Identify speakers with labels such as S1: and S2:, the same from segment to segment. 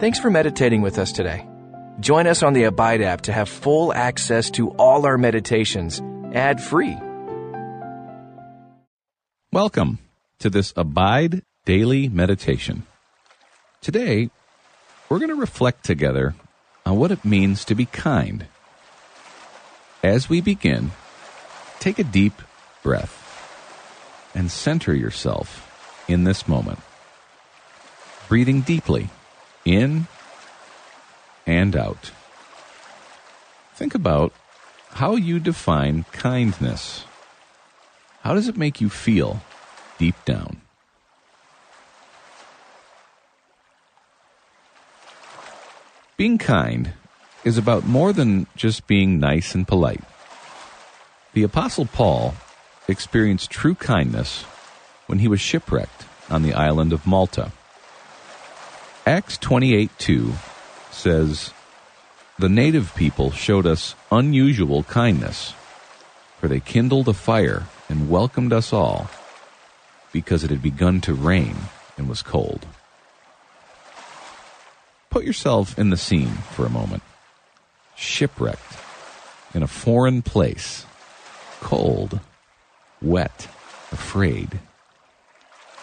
S1: Thanks for meditating with us today. Join us on the Abide app to have full access to all our meditations ad free.
S2: Welcome to this Abide Daily Meditation. Today, we're going to reflect together on what it means to be kind. As we begin, take a deep breath and center yourself in this moment. Breathing deeply in and out. Think about how you define kindness. How does it make you feel deep down? Being kind is about more than just being nice and polite. The Apostle Paul experienced true kindness when he was shipwrecked on the island of Malta. Acts 28 2 says, The native people showed us unusual kindness, for they kindled a fire and welcomed us all, because it had begun to rain and was cold. Put yourself in the scene for a moment. Shipwrecked in a foreign place, cold, wet, afraid.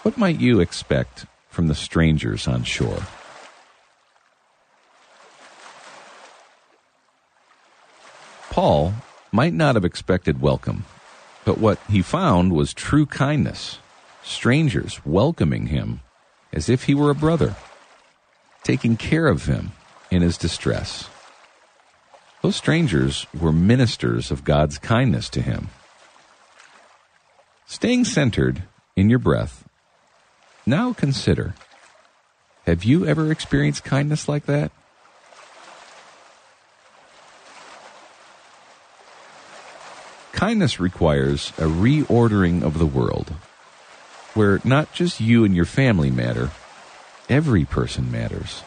S2: What might you expect from the strangers on shore? Paul might not have expected welcome, but what he found was true kindness, strangers welcoming him as if he were a brother, taking care of him in his distress. Those strangers were ministers of God's kindness to him. Staying centered in your breath, now consider have you ever experienced kindness like that? Kindness requires a reordering of the world, where not just you and your family matter, every person matters.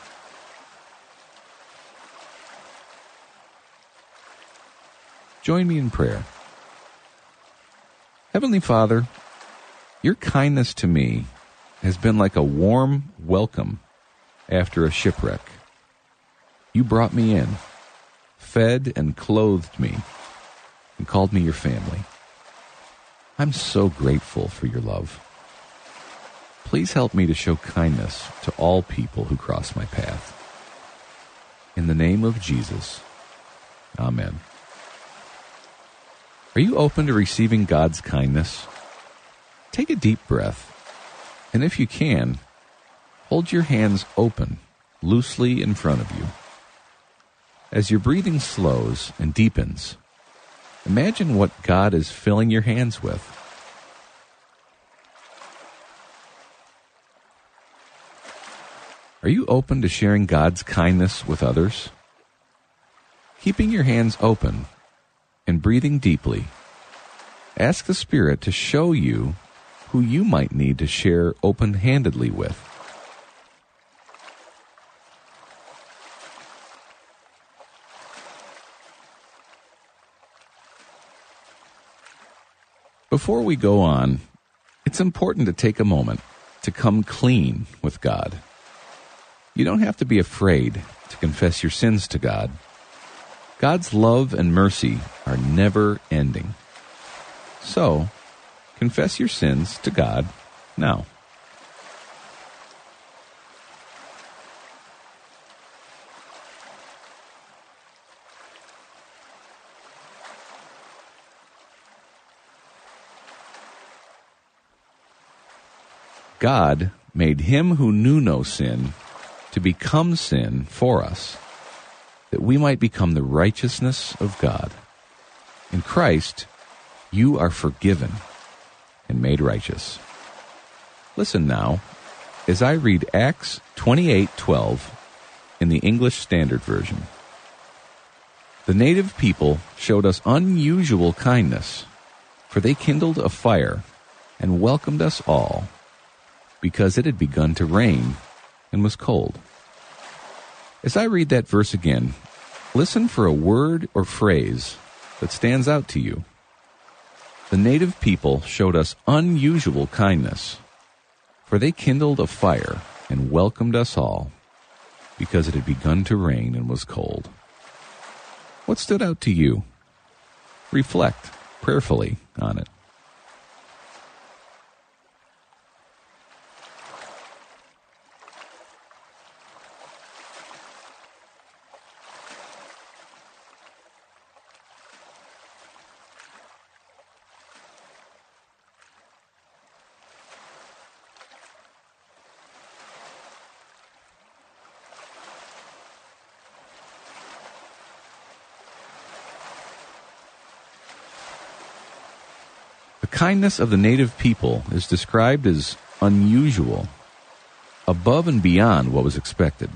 S2: Join me in prayer. Heavenly Father, your kindness to me has been like a warm welcome after a shipwreck. You brought me in, fed and clothed me, and called me your family. I'm so grateful for your love. Please help me to show kindness to all people who cross my path. In the name of Jesus, Amen. Are you open to receiving God's kindness? Take a deep breath, and if you can, hold your hands open, loosely in front of you. As your breathing slows and deepens, imagine what God is filling your hands with. Are you open to sharing God's kindness with others? Keeping your hands open and breathing deeply, ask the Spirit to show you who you might need to share open handedly with. Before we go on, it's important to take a moment to come clean with God. You don't have to be afraid to confess your sins to God. God's love and mercy are never ending. So, confess your sins to God now. God made him who knew no sin to become sin for us, that we might become the righteousness of God. In Christ, you are forgiven and made righteous. Listen now as I read Acts 28:12 in the English Standard Version. The native people showed us unusual kindness, for they kindled a fire and welcomed us all because it had begun to rain and was cold. As I read that verse again, listen for a word or phrase that stands out to you. The native people showed us unusual kindness, for they kindled a fire and welcomed us all, because it had begun to rain and was cold. What stood out to you? Reflect prayerfully on it. Kindness of the native people is described as unusual, above and beyond what was expected.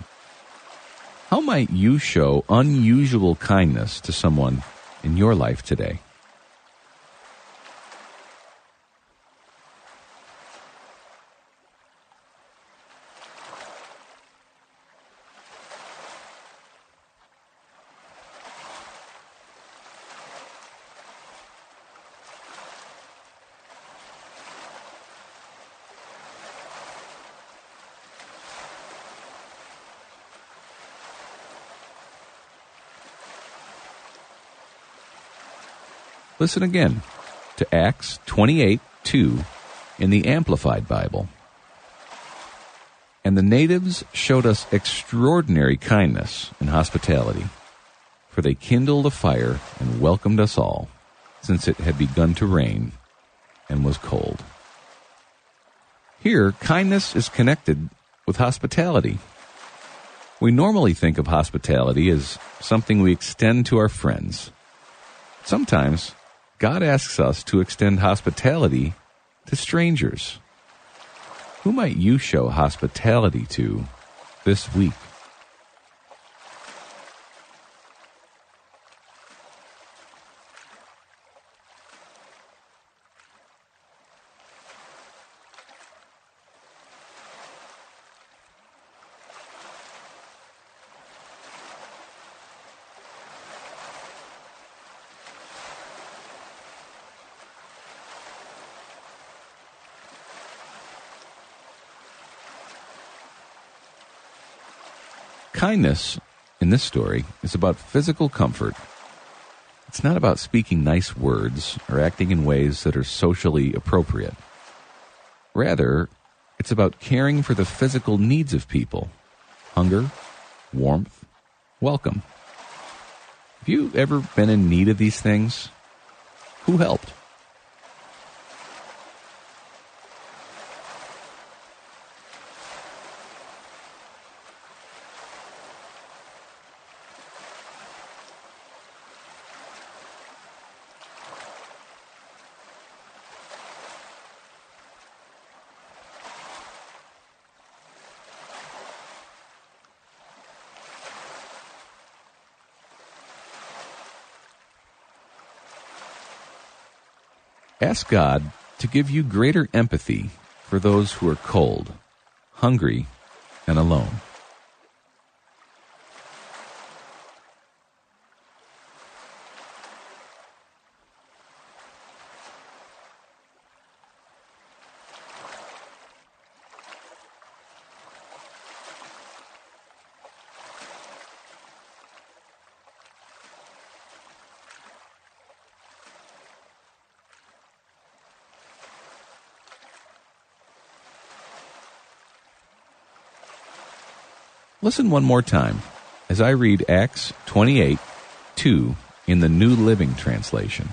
S2: How might you show unusual kindness to someone in your life today? Listen again to Acts 28 2 in the Amplified Bible. And the natives showed us extraordinary kindness and hospitality, for they kindled a fire and welcomed us all, since it had begun to rain and was cold. Here, kindness is connected with hospitality. We normally think of hospitality as something we extend to our friends. Sometimes God asks us to extend hospitality to strangers. Who might you show hospitality to this week? Kindness in this story is about physical comfort. It's not about speaking nice words or acting in ways that are socially appropriate. Rather, it's about caring for the physical needs of people hunger, warmth, welcome. Have you ever been in need of these things? Who helped? Ask God to give you greater empathy for those who are cold, hungry, and alone. Listen one more time as I read Acts 28 2 in the New Living Translation.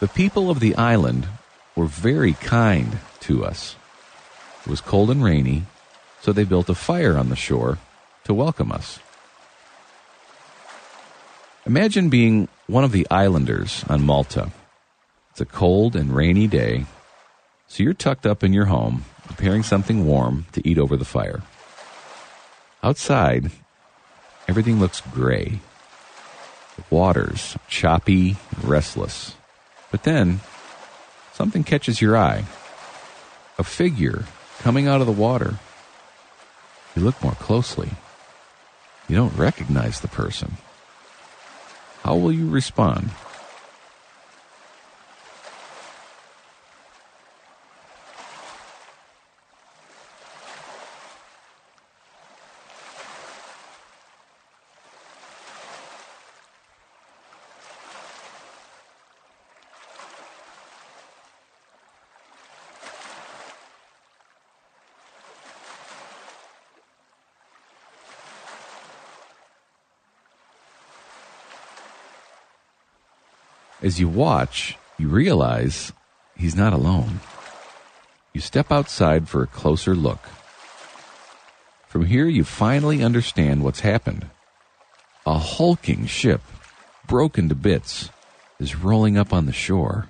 S2: The people of the island were very kind to us. It was cold and rainy, so they built a fire on the shore to welcome us. Imagine being one of the islanders on Malta. It's a cold and rainy day, so you're tucked up in your home, preparing something warm to eat over the fire. Outside, everything looks gray. The water's choppy and restless. But then, something catches your eye. A figure coming out of the water. You look more closely. You don't recognize the person. How will you respond? As you watch, you realize he's not alone. You step outside for a closer look. From here, you finally understand what's happened. A hulking ship, broken to bits, is rolling up on the shore.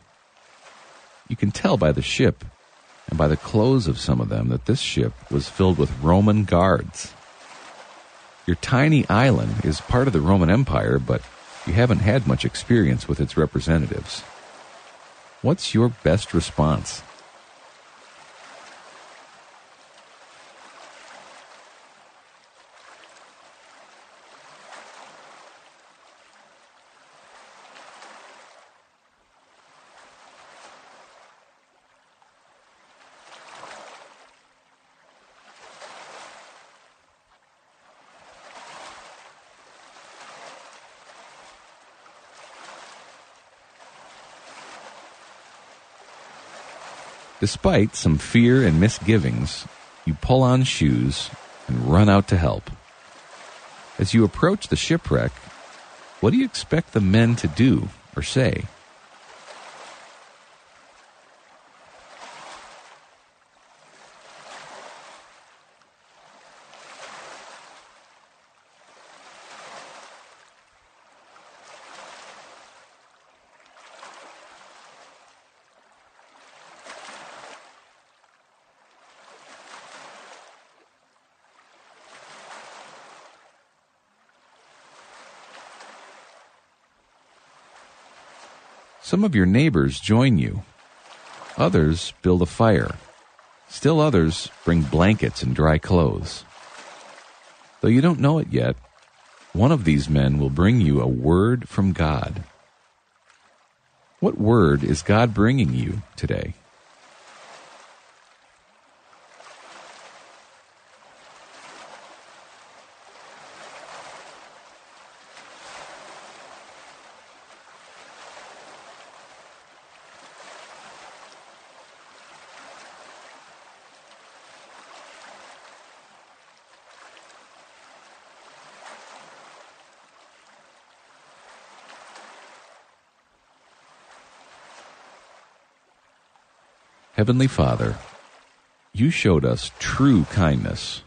S2: You can tell by the ship and by the clothes of some of them that this ship was filled with Roman guards. Your tiny island is part of the Roman Empire, but you haven't had much experience with its representatives. What's your best response? Despite some fear and misgivings, you pull on shoes and run out to help. As you approach the shipwreck, what do you expect the men to do or say? Some of your neighbors join you. Others build a fire. Still others bring blankets and dry clothes. Though you don't know it yet, one of these men will bring you a word from God. What word is God bringing you today? Heavenly Father, you showed us true kindness,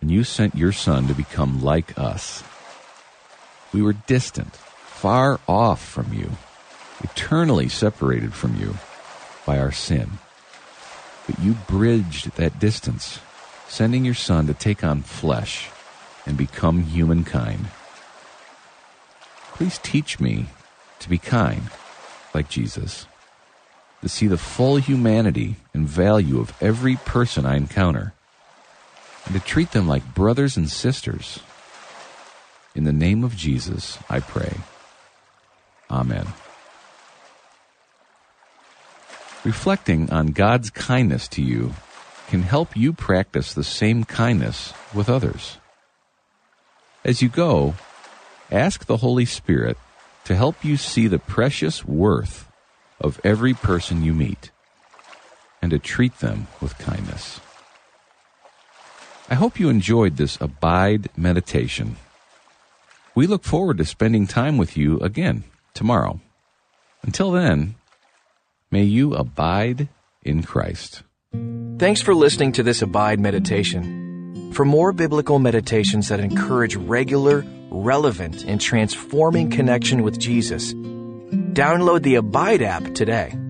S2: and you sent your Son to become like us. We were distant, far off from you, eternally separated from you by our sin. But you bridged that distance, sending your Son to take on flesh and become humankind. Please teach me to be kind like Jesus to see the full humanity and value of every person I encounter, and to treat them like brothers and sisters. In the name of Jesus, I pray. Amen. Reflecting on God's kindness to you can help you practice the same kindness with others. As you go, ask the Holy Spirit to help you see the precious worth of every person you meet and to treat them with kindness. I hope you enjoyed this Abide meditation. We look forward to spending time with you again tomorrow. Until then, may you abide in Christ.
S1: Thanks for listening to this Abide meditation. For more biblical meditations that encourage regular, relevant, and transforming connection with Jesus, Download the Abide app today.